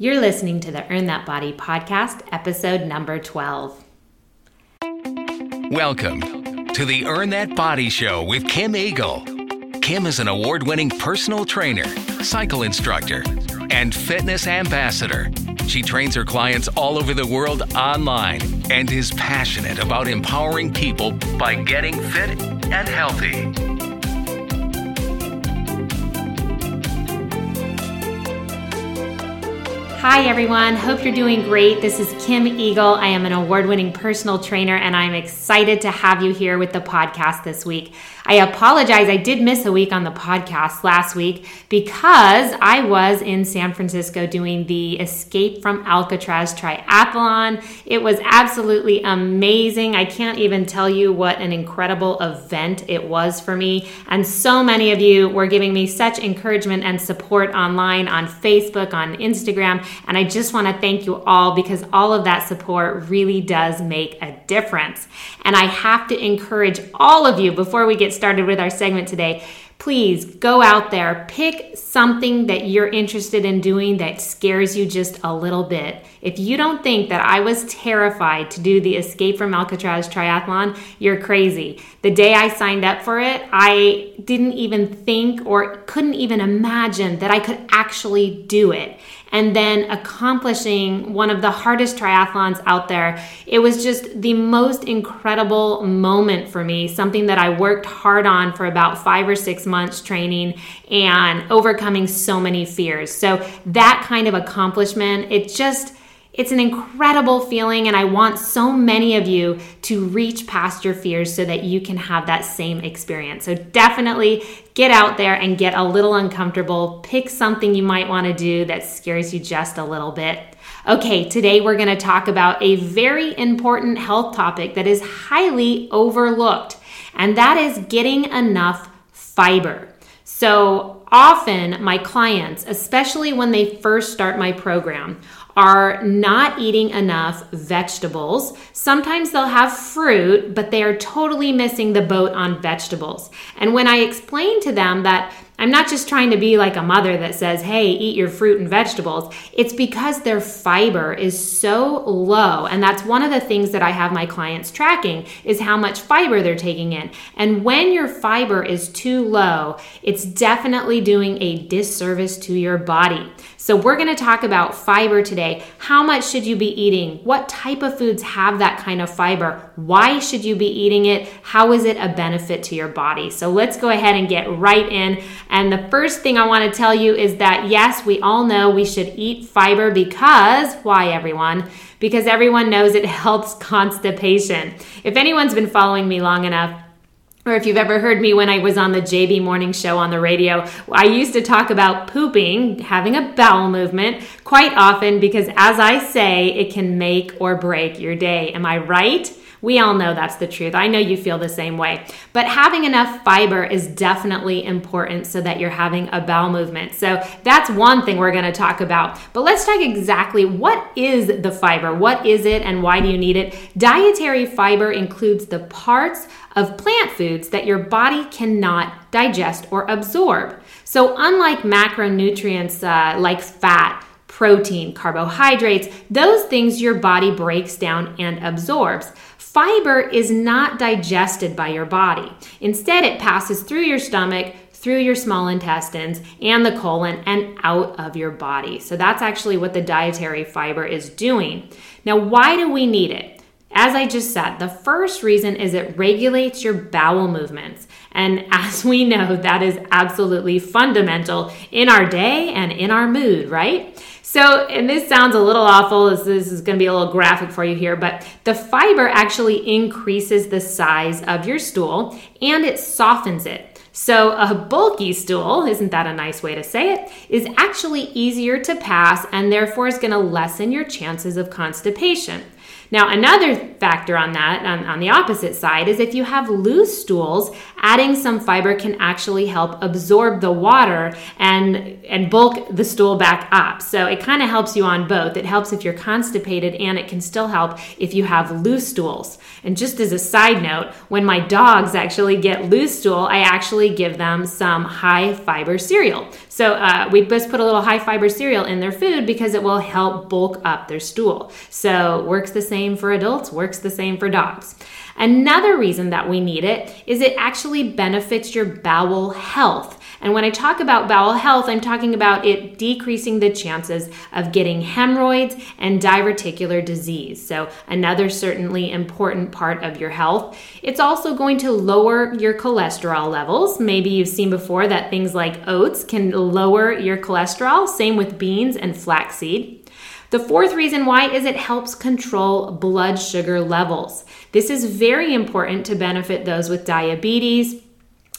You're listening to the Earn That Body podcast, episode number 12. Welcome to the Earn That Body Show with Kim Eagle. Kim is an award winning personal trainer, cycle instructor, and fitness ambassador. She trains her clients all over the world online and is passionate about empowering people by getting fit and healthy. Hi, everyone. Hope you're doing great. This is Kim Eagle. I am an award winning personal trainer, and I'm excited to have you here with the podcast this week. I apologize. I did miss a week on the podcast last week because I was in San Francisco doing the Escape from Alcatraz triathlon. It was absolutely amazing. I can't even tell you what an incredible event it was for me. And so many of you were giving me such encouragement and support online, on Facebook, on Instagram. And I just want to thank you all because all of that support really does make a difference. And I have to encourage all of you before we get started with our segment today, please go out there, pick something that you're interested in doing that scares you just a little bit. If you don't think that I was terrified to do the Escape from Alcatraz triathlon, you're crazy. The day I signed up for it, I didn't even think or couldn't even imagine that I could actually do it and then accomplishing one of the hardest triathlons out there. It was just the most incredible moment for me, something that I worked hard on for about five or six months training and overcoming so many fears. So, that kind of accomplishment, it just it's an incredible feeling, and I want so many of you to reach past your fears so that you can have that same experience. So, definitely get out there and get a little uncomfortable. Pick something you might want to do that scares you just a little bit. Okay, today we're going to talk about a very important health topic that is highly overlooked, and that is getting enough fiber. So, often my clients, especially when they first start my program, are not eating enough vegetables. Sometimes they'll have fruit, but they are totally missing the boat on vegetables. And when I explain to them that I'm not just trying to be like a mother that says, hey, eat your fruit and vegetables. It's because their fiber is so low. And that's one of the things that I have my clients tracking is how much fiber they're taking in. And when your fiber is too low, it's definitely doing a disservice to your body. So we're going to talk about fiber today. How much should you be eating? What type of foods have that kind of fiber? Why should you be eating it? How is it a benefit to your body? So let's go ahead and get right in. And the first thing I want to tell you is that yes, we all know we should eat fiber because, why everyone? Because everyone knows it helps constipation. If anyone's been following me long enough, or if you've ever heard me when I was on the JB Morning Show on the radio, I used to talk about pooping, having a bowel movement quite often because, as I say, it can make or break your day. Am I right? We all know that's the truth. I know you feel the same way. But having enough fiber is definitely important so that you're having a bowel movement. So that's one thing we're going to talk about. But let's talk exactly what is the fiber? What is it and why do you need it? Dietary fiber includes the parts of plant foods that your body cannot digest or absorb. So unlike macronutrients uh, like fat, protein, carbohydrates, those things your body breaks down and absorbs. Fiber is not digested by your body. Instead, it passes through your stomach, through your small intestines and the colon and out of your body. So that's actually what the dietary fiber is doing. Now, why do we need it? As I just said, the first reason is it regulates your bowel movements. And as we know, that is absolutely fundamental in our day and in our mood, right? So, and this sounds a little awful, this, this is to be a little graphic for you here, but the fiber actually increases the size of your stool and it softens it. So, a bulky stool, isn't that a nice way to say it, is actually easier to pass and therefore is going to lessen your chances of constipation. Now, another factor on that, on, on, the opposite side, is if you have loose stools, adding some fiber can actually help absorb the water and, and bulk the stool back up. So it kind of helps you on both. It helps if you're constipated, and it can still help if you have loose stools. And just as a side note, when my dogs actually get loose stool, I actually give them some high fiber cereal. So uh, we just put a little high fiber cereal in their food because it will help bulk up their stool. So works the same for adults, works the same for dogs. Another reason that we need it is it actually benefits your bowel health. And when I talk about bowel health, I'm talking about it decreasing the chances of getting hemorrhoids and diverticular disease. So, another certainly important part of your health. It's also going to lower your cholesterol levels. Maybe you've seen before that things like oats can lower your cholesterol, same with beans and flaxseed. The fourth reason why is it helps control blood sugar levels. This is very important to benefit those with diabetes.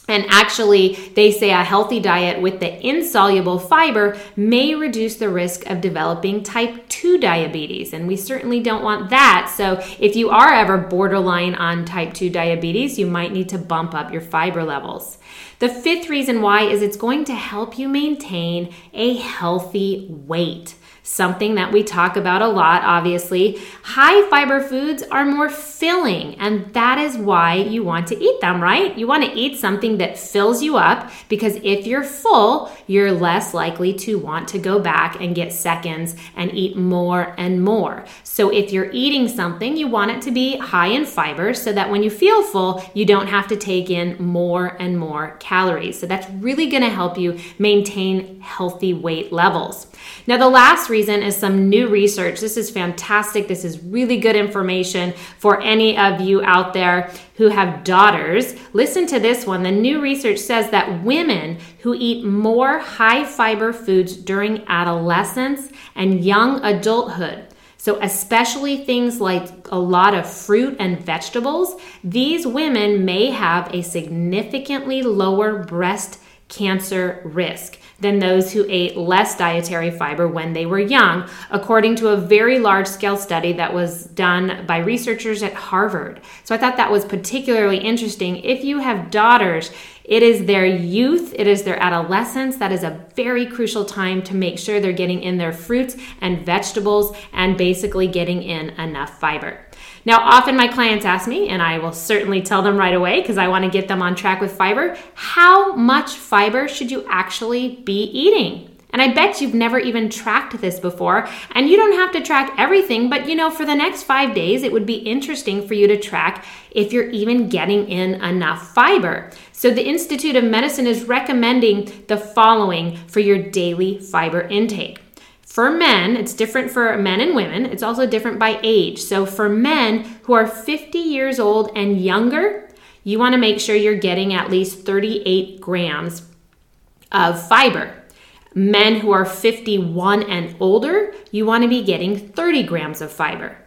And actually, they say a healthy diet with the insoluble fiber may reduce the risk of developing type 2 diabetes. And we certainly don't want that. So, if you are ever borderline on type 2 diabetes, you might need to bump up your fiber levels. The fifth reason why is it's going to help you maintain a healthy weight something that we talk about a lot, obviously. High fiber foods are more filling, and that is why you want to eat them, right? You want to eat something that fills you up because if you're full, you're less likely to want to go back and get seconds and eat more and more. So if you're eating something, you want it to be high in fiber so that when you feel full, you don't have to take in more and more calories. So that's really going to help you maintain healthy weight levels. Now, the last reason is some new research. This is fantastic. This is really good information for any of you out there who have daughters. Listen to this one. The new research says that women who eat more high fiber foods during adolescence and young adulthood so, especially things like a lot of fruit and vegetables, these women may have a significantly lower breast cancer risk than those who ate less dietary fiber when they were young, according to a very large scale study that was done by researchers at Harvard. So I thought that was particularly interesting. If you have daughters, it is their youth, it is their adolescence. That is a very crucial time to make sure they're getting in their fruits and vegetables and basically getting in enough fiber. Now, often my clients ask me, and I will certainly tell them right away because I want to get them on track with fiber how much fiber should you actually be eating? And I bet you've never even tracked this before. And you don't have to track everything, but you know, for the next five days, it would be interesting for you to track if you're even getting in enough fiber. So, the Institute of Medicine is recommending the following for your daily fiber intake. For men, it's different for men and women. It's also different by age. So for men who are 50 years old and younger, you want to make sure you're getting at least 38 grams of fiber. Men who are 51 and older, you want to be getting 30 grams of fiber.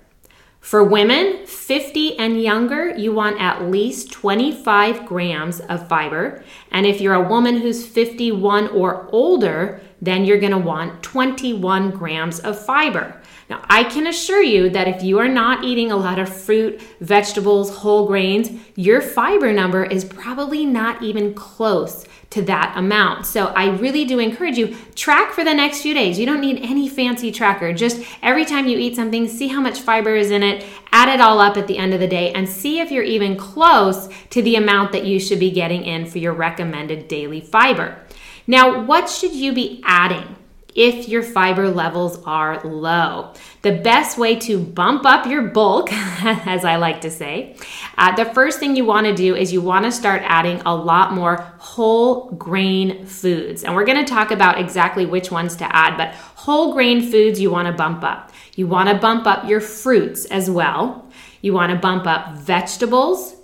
For women 50 and younger, you want at least 25 grams of fiber. And if you're a woman who's 51 or older, then you're to want 21 grams of fiber. Now, I can assure you that if you are not eating a lot of fruit, vegetables, whole grains, your fiber number is probably not even close to that amount. So I really do encourage you track for the next few days. You don't need any fancy tracker. Just every time you eat something, see how much fiber is in it, add it all up at the end of the day and see if you're even close to the amount that you should be getting in for your recommended daily fiber. Now, what should you be adding? if your fiber levels are low. The best way to bump up your bulk, as I like to say, uh, the first thing you want to do is you want to start adding a lot more whole grain foods. And we're going to talk about exactly which ones to add, but whole grain foods you want to bump up. You want to bump up your fruits as well. You want to bump up vegetables,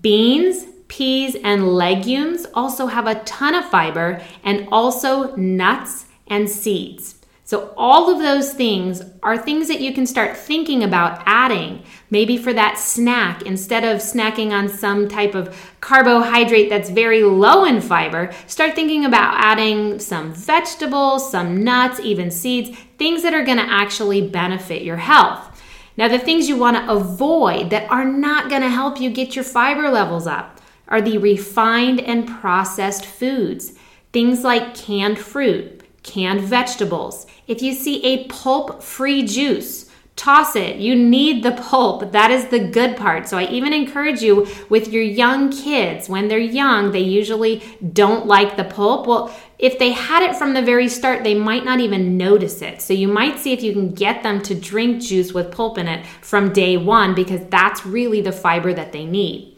beans, peas, and legumes also have a ton of fiber, and also nuts and seeds. So, all of those things are things that you can start thinking about adding, maybe for that snack, instead of snacking on some type of carbohydrate that's very low in fiber. Start thinking about adding some vegetables, some nuts, even seeds, things that are gonna actually benefit your health. Now, the things you want to avoid that are not going to help you get your fiber levels up are the refined and processed foods, things like canned fruit, canned vegetables. If you see a pulp free juice, toss it. You need the pulp. That is the good part. So I even encourage you with your young kids, when they're young, they usually don't like the pulp. Well, if they had it from the very start, they might not even notice it. So you might see if you can get them to drink juice with pulp in it from day one because that's really the fiber that they need.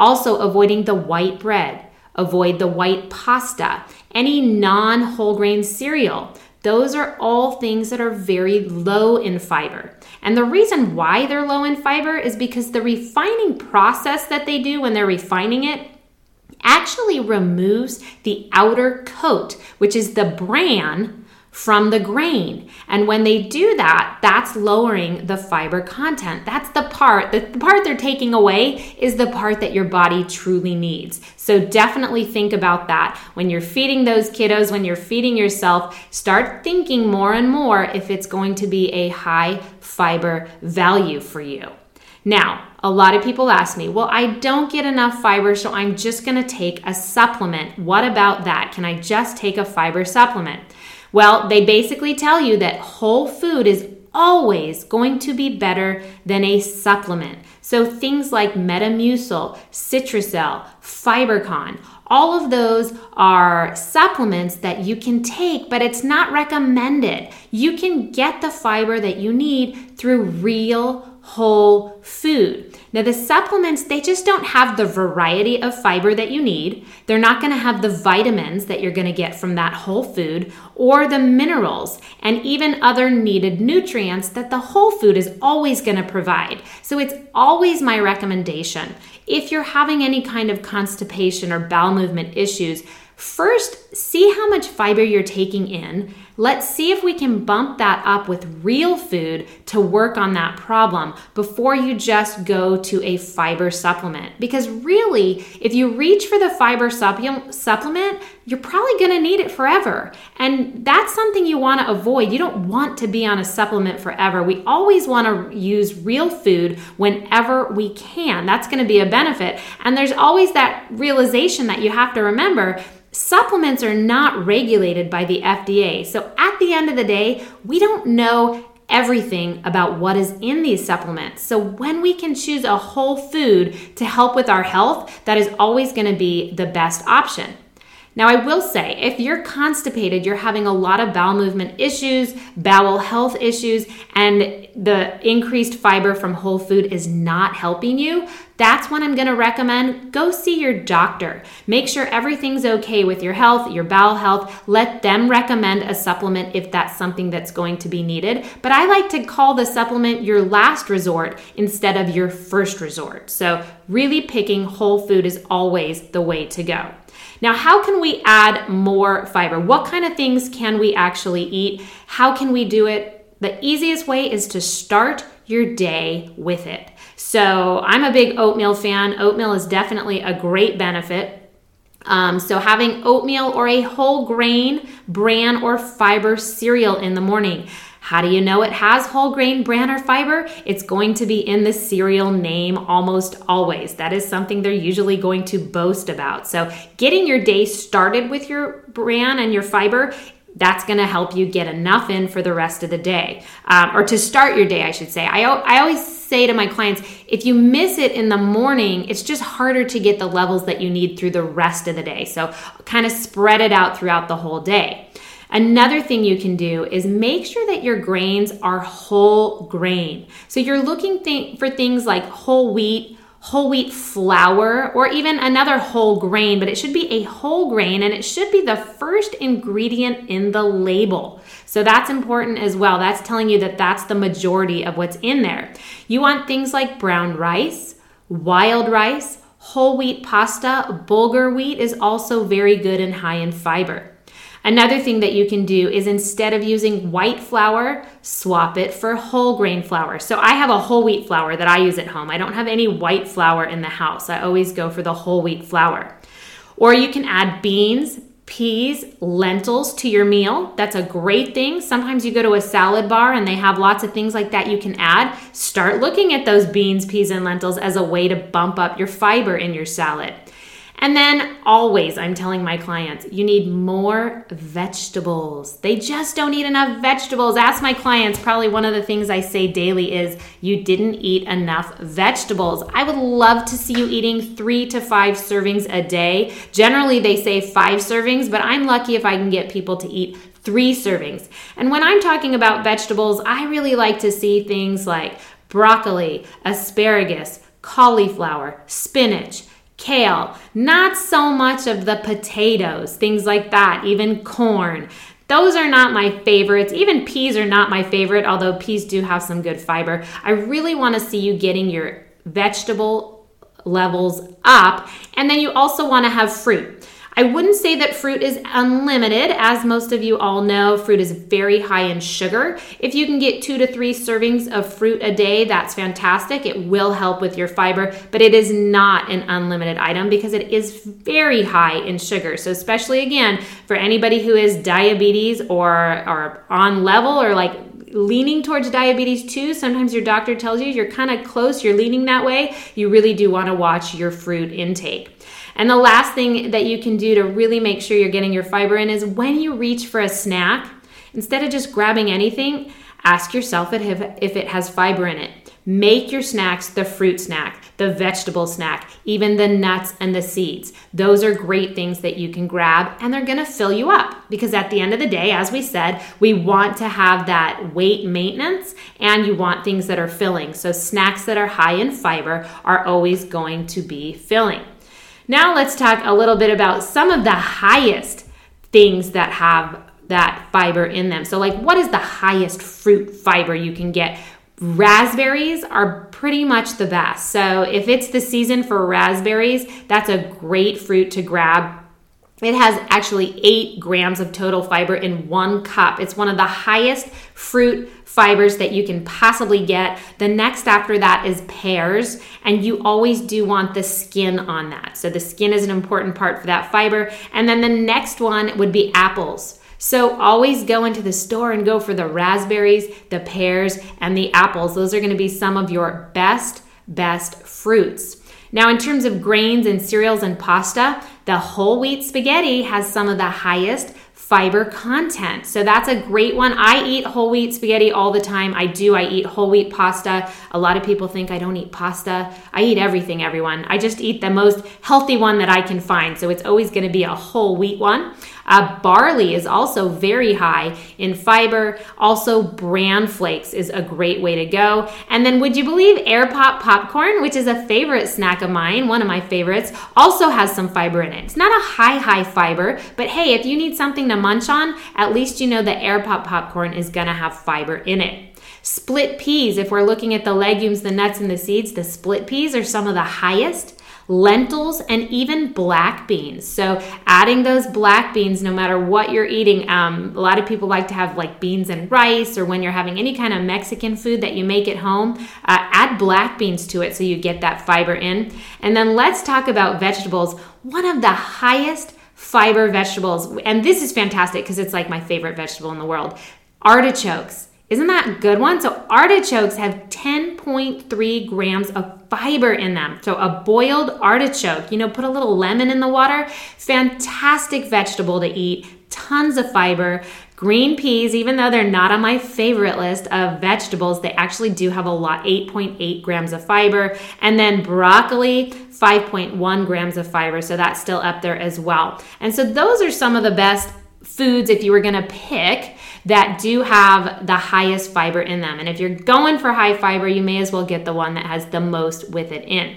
Also, avoiding the white bread, avoid the white pasta, any non whole grain cereal. Those are all things that are very low in fiber. And the reason why they're low in fiber is because the refining process that they do when they're refining it actually removes the outer coat, which is the bran from the grain. And when they do that, that's lowering the fiber content. That's the part, the, part they're taking away is the part that your body truly needs. So definitely think about that. When you're feeding those kiddos, when you're feeding yourself, start thinking more and more if it's going to be a high fiber value for you. Now, a lot of people ask me, well, I don't get enough fiber, so I'm just gonna take a supplement. What about that? Can I just take a fiber supplement? Well, they basically tell you that whole food is always going to be better than a supplement. So things like Metamucil, Citrucel, Fibercon, all of those are supplements that you can take, but it's not recommended. You can get the fiber that you need through real whole food. Now, the supplements, they just don't have the variety of fiber that you need. They're not going to have the vitamins that you're going to get from that whole food or the minerals and even other needed nutrients that the whole food is always going to provide. So, it's always my recommendation. If you're having any kind of constipation or bowel movement issues, First, see how much fiber you're taking in. Let's see if we can bump that up with real food to work on that problem before you just go to a fiber supplement. Because really, if you reach for the fiber supplement, you're probably going to need it forever. And that's something you want to avoid. You don't want to be on a supplement forever. We always want to use real food whenever we can. That's going to be a benefit. And there's always that realization that you have to remember supplements are not regulated by the FDA. So at the end of the day, we don't know everything about what is in these supplements. So when we can choose a whole food to help with our health, that is always going to be the best option. Now, I will say, if you're constipated, you're having a lot of bowel movement issues, bowel health issues, and the increased fiber from whole food is not helping you, that's when I'm gonna recommend go see your doctor. Make sure everything's okay with your health, your bowel health. Let them recommend a supplement if that's something that's going to be needed. But I like to call the supplement your last resort instead of your first resort. So, really picking whole food is always the way to go. Now, how can we add more fiber? What kind of things can we actually eat? How can we do it? The easiest way is to start your day with it. So, I'm a big oatmeal fan. Oatmeal is definitely a great benefit. Um, so, having oatmeal or a whole grain, bran, or fiber cereal in the morning. How do you know it has whole grain bran or fiber? It's going to be in the cereal name almost always. That is something they're usually going to boast about. So, getting your day started with your bran and your fiber that's going to help you get enough in for the rest of the day. Um, or to start your day i should say. I, I always say to my clients if you miss it in the morning it's just harder to get the levels that you need through the rest of the day. So kind of spread it out throughout the whole day. Another thing you can do is make sure that your grains are whole grain. So you're looking th- for things like whole wheat, whole wheat flour, or even another whole grain, but it should be a whole grain and it should be the first ingredient in the label. So that's important as well. That's telling you that that's the majority of what's in there. You want things like brown rice, wild rice, whole wheat pasta, bulgur wheat is also very good and high in fiber. Another thing that you can do is instead of using white flour, swap it for whole grain flour. So I have a whole wheat flour that I use at home. I don't have any white flour in the house. I always go for the whole wheat flour. Or you can add beans, peas, lentils to your meal. That's a great thing. Sometimes you go to a salad bar and they have lots of things like that you can add. Start looking at those beans, peas, and lentils as a way to bump up your fiber in your salad. And then always, I'm telling my clients, you need more vegetables. They just don't eat enough vegetables. Ask my clients, probably one of the things I say daily is you didn't eat enough vegetables. I would love to see you eating three to five servings a day. Generally, they say five servings, but I'm lucky if I can get people to eat three servings. And when I'm talking about vegetables, I really like to see things like broccoli, asparagus, cauliflower, spinach kale, not so much of the potatoes, things like that, even corn. Those are not my favorites. Even peas are not my favorite, although peas do have some good fiber. I really want to see you getting your vegetable levels up. And then you also want to have fruit. I wouldn't say that fruit is unlimited. As most of you all know, fruit is very high in sugar. If you can get two to three servings of fruit a day, that's fantastic. It will help with your fiber, but it is not an unlimited item because it is very high in sugar. So, especially again, for anybody who is diabetes or, or on level or like leaning towards diabetes too, sometimes your doctor tells you you're kind of close, you're leaning that way, you really do want to watch your fruit intake. And the last thing that you can do to really make sure you're getting your fiber in is when you reach for a snack, instead of just grabbing anything, ask yourself if, it has fiber in it. Make your snacks the fruit snack, the vegetable snack, even the nuts and the seeds. Those are great things that you can grab and they're gonna fill you up because at the end of the day, as we said, we want to have that weight maintenance and you want things that are filling. So, snacks that are high in fiber are always going to be filling. Now let's talk a little bit about some of the highest things that have that fiber in them. So, like, what is the highest fruit fiber you can get? Raspberries are pretty much the best. So, if it's the season for raspberries, that's a great fruit to grab it has actually eight grams of total fiber in one cup. It's one of the highest fruit fibers that you can possibly get. The next after that is pears, and you always do want the skin on that. So the skin is an important part for that fiber. And then the next one would be apples. So always go into the store and go for the raspberries, the pears, and the apples. Those are going to be some of your best, best fruits. Now, in terms of grains and cereals and pasta, the whole wheat spaghetti has some of the highest fiber content. So that's a great one. I eat whole wheat spaghetti all the time. I do. I eat whole wheat pasta. A lot of people think I don't eat pasta. I eat everything, everyone. I just eat the most healthy one that I can find. So it's always going to be a whole wheat one. Uh, barley is also very high in fiber. Also, bran flakes is a great way to go. And then, would you believe air pop popcorn, which is a favorite snack of mine, one of my favorites, also has some fiber in it. It's not a high, high fiber, but hey, if you need something to munch on, at least you know the air pop popcorn is gonna have fiber in it. Split peas, if we're looking at the legumes, the nuts, and the seeds, the split peas are some of the highest lentils, and even black beans. So, adding those black beans, no matter what you're eating, um, a lot of people like to have like beans and rice, or when you're having any kind of Mexican food that you make at home, uh, add black beans to it so you get that fiber in. And then let's talk about vegetables. One of the highest fiber vegetables, and this is fantastic because it's like my favorite vegetable in the world artichokes. Isn't that a good one? So artichokes have 10.3 grams of fiber in them. So a boiled artichoke, you know, put a little lemon in the water, fantastic vegetable to eat, tons of fiber. Green peas, even though they're not on my favorite list of vegetables, they actually do have a lot 8.8 grams of fiber. And then broccoli, 5.1 grams of fiber. So that's still up there as well. And so those are some of the best foods if you were gonna pick that do have the highest fiber in them. And if you're going for high fiber, you may as well get the one that has the most with it in.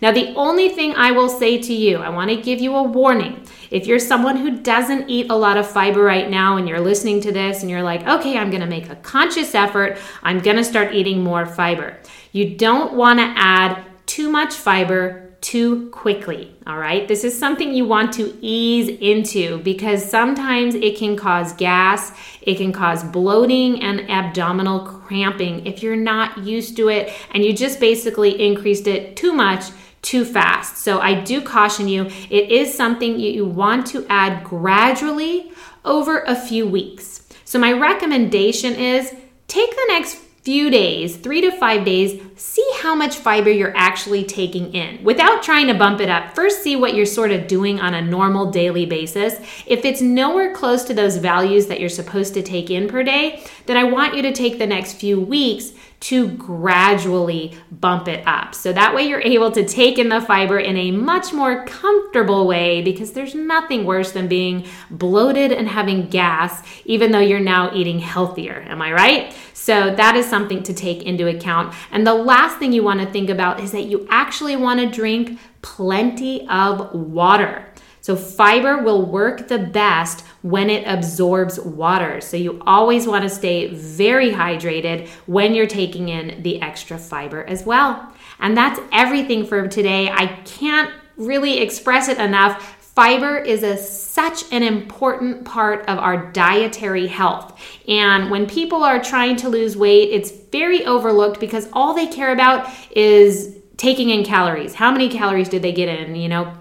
Now, the only thing I will say to you, I want to give you a warning. If you're someone who doesn't eat a lot of fiber right now and you're listening to this and you're like, okay, I'm going to make a conscious effort, I'm going to start eating more fiber. You don't want to add too much fiber too quickly. All right. This is something you want to ease into because sometimes it can cause gas, it can cause bloating and abdominal cramping if you're not used to it and you just basically increased it too much too fast. So I do caution you, it is something you want to add gradually over a few weeks. So my recommendation is take the next few days, three to five days, see how much fiber you're actually taking in without trying to bump it up. First, see what you're sort of doing on a normal daily basis. If it's nowhere close to those values that you're supposed to take in per day, then I want you to take the next few weeks to gradually bump it up. So that way you're able to take in the fiber in a much more comfortable way because there's nothing worse than being bloated and having gas, even though you're now eating healthier. Am I right? So that is something to take into account. And the last thing you want to think about is that you actually want to drink plenty of water. So, fiber will work the best when it absorbs water. So, you always want to stay very hydrated when you're taking in the extra fiber as well. And that's everything for today. I can't really express it enough. Fiber is a, such an important part of our dietary health. And when people are trying to lose weight, it's very overlooked because all they care about is taking in calories. How many calories did they get in? You know,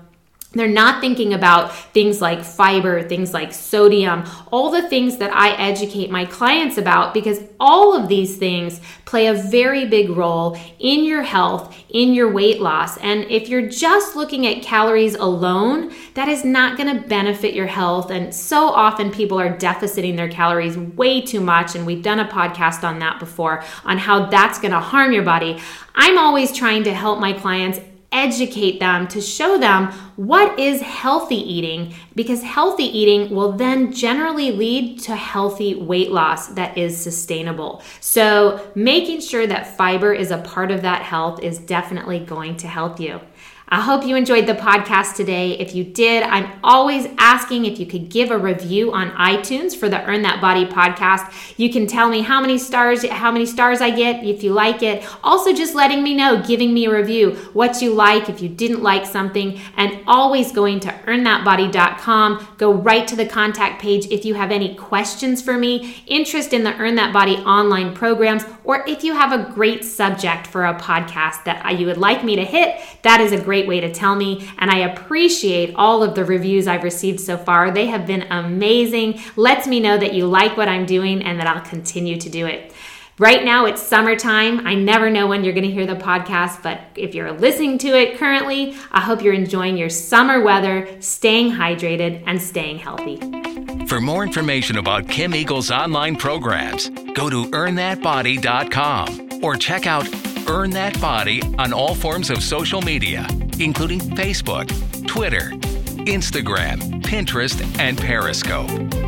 they're not thinking about things like fiber, things like sodium, all the things that I educate my clients about because all of these things play a very big role in your health, in your weight loss. And if you're just looking at calories alone, that is not going to benefit your health. And so often people are deficiting their calories way too much. And we've done a podcast on that before on how that's going to harm your body. I'm always trying to help my clients educate them to show them what is healthy eating because healthy eating will then generally lead to healthy weight loss that is sustainable. So, making sure that fiber is a part of that health is definitely going to help you. I hope you enjoyed the podcast today. If you did, I'm always asking if you could give a review on iTunes for the Earn That Body podcast. You can tell me how many stars how many stars I get if you like it. Also just letting me know, giving me a review, what you like if you didn't like something and always going to earnthatbody.com. Go right to the contact page if you have any questions for me, interest in the Earn That Body online programs, or if you have a great subject for a podcast that you would like me to hit, that is a great way to tell me. And I appreciate all of the reviews I've received so far. They have been amazing. Lets me know that you like what I'm doing and that I'll continue to do it. Right now, it's summertime. I never know when you're going to hear the podcast, but if you're listening to it currently, I hope you're enjoying your summer weather, staying hydrated, and staying healthy. For more information about Kim Eagle's online programs, go to earnthatbody.com or check out Earn That Body on all forms of social media including Facebook, Twitter, Instagram, Pinterest, and Periscope.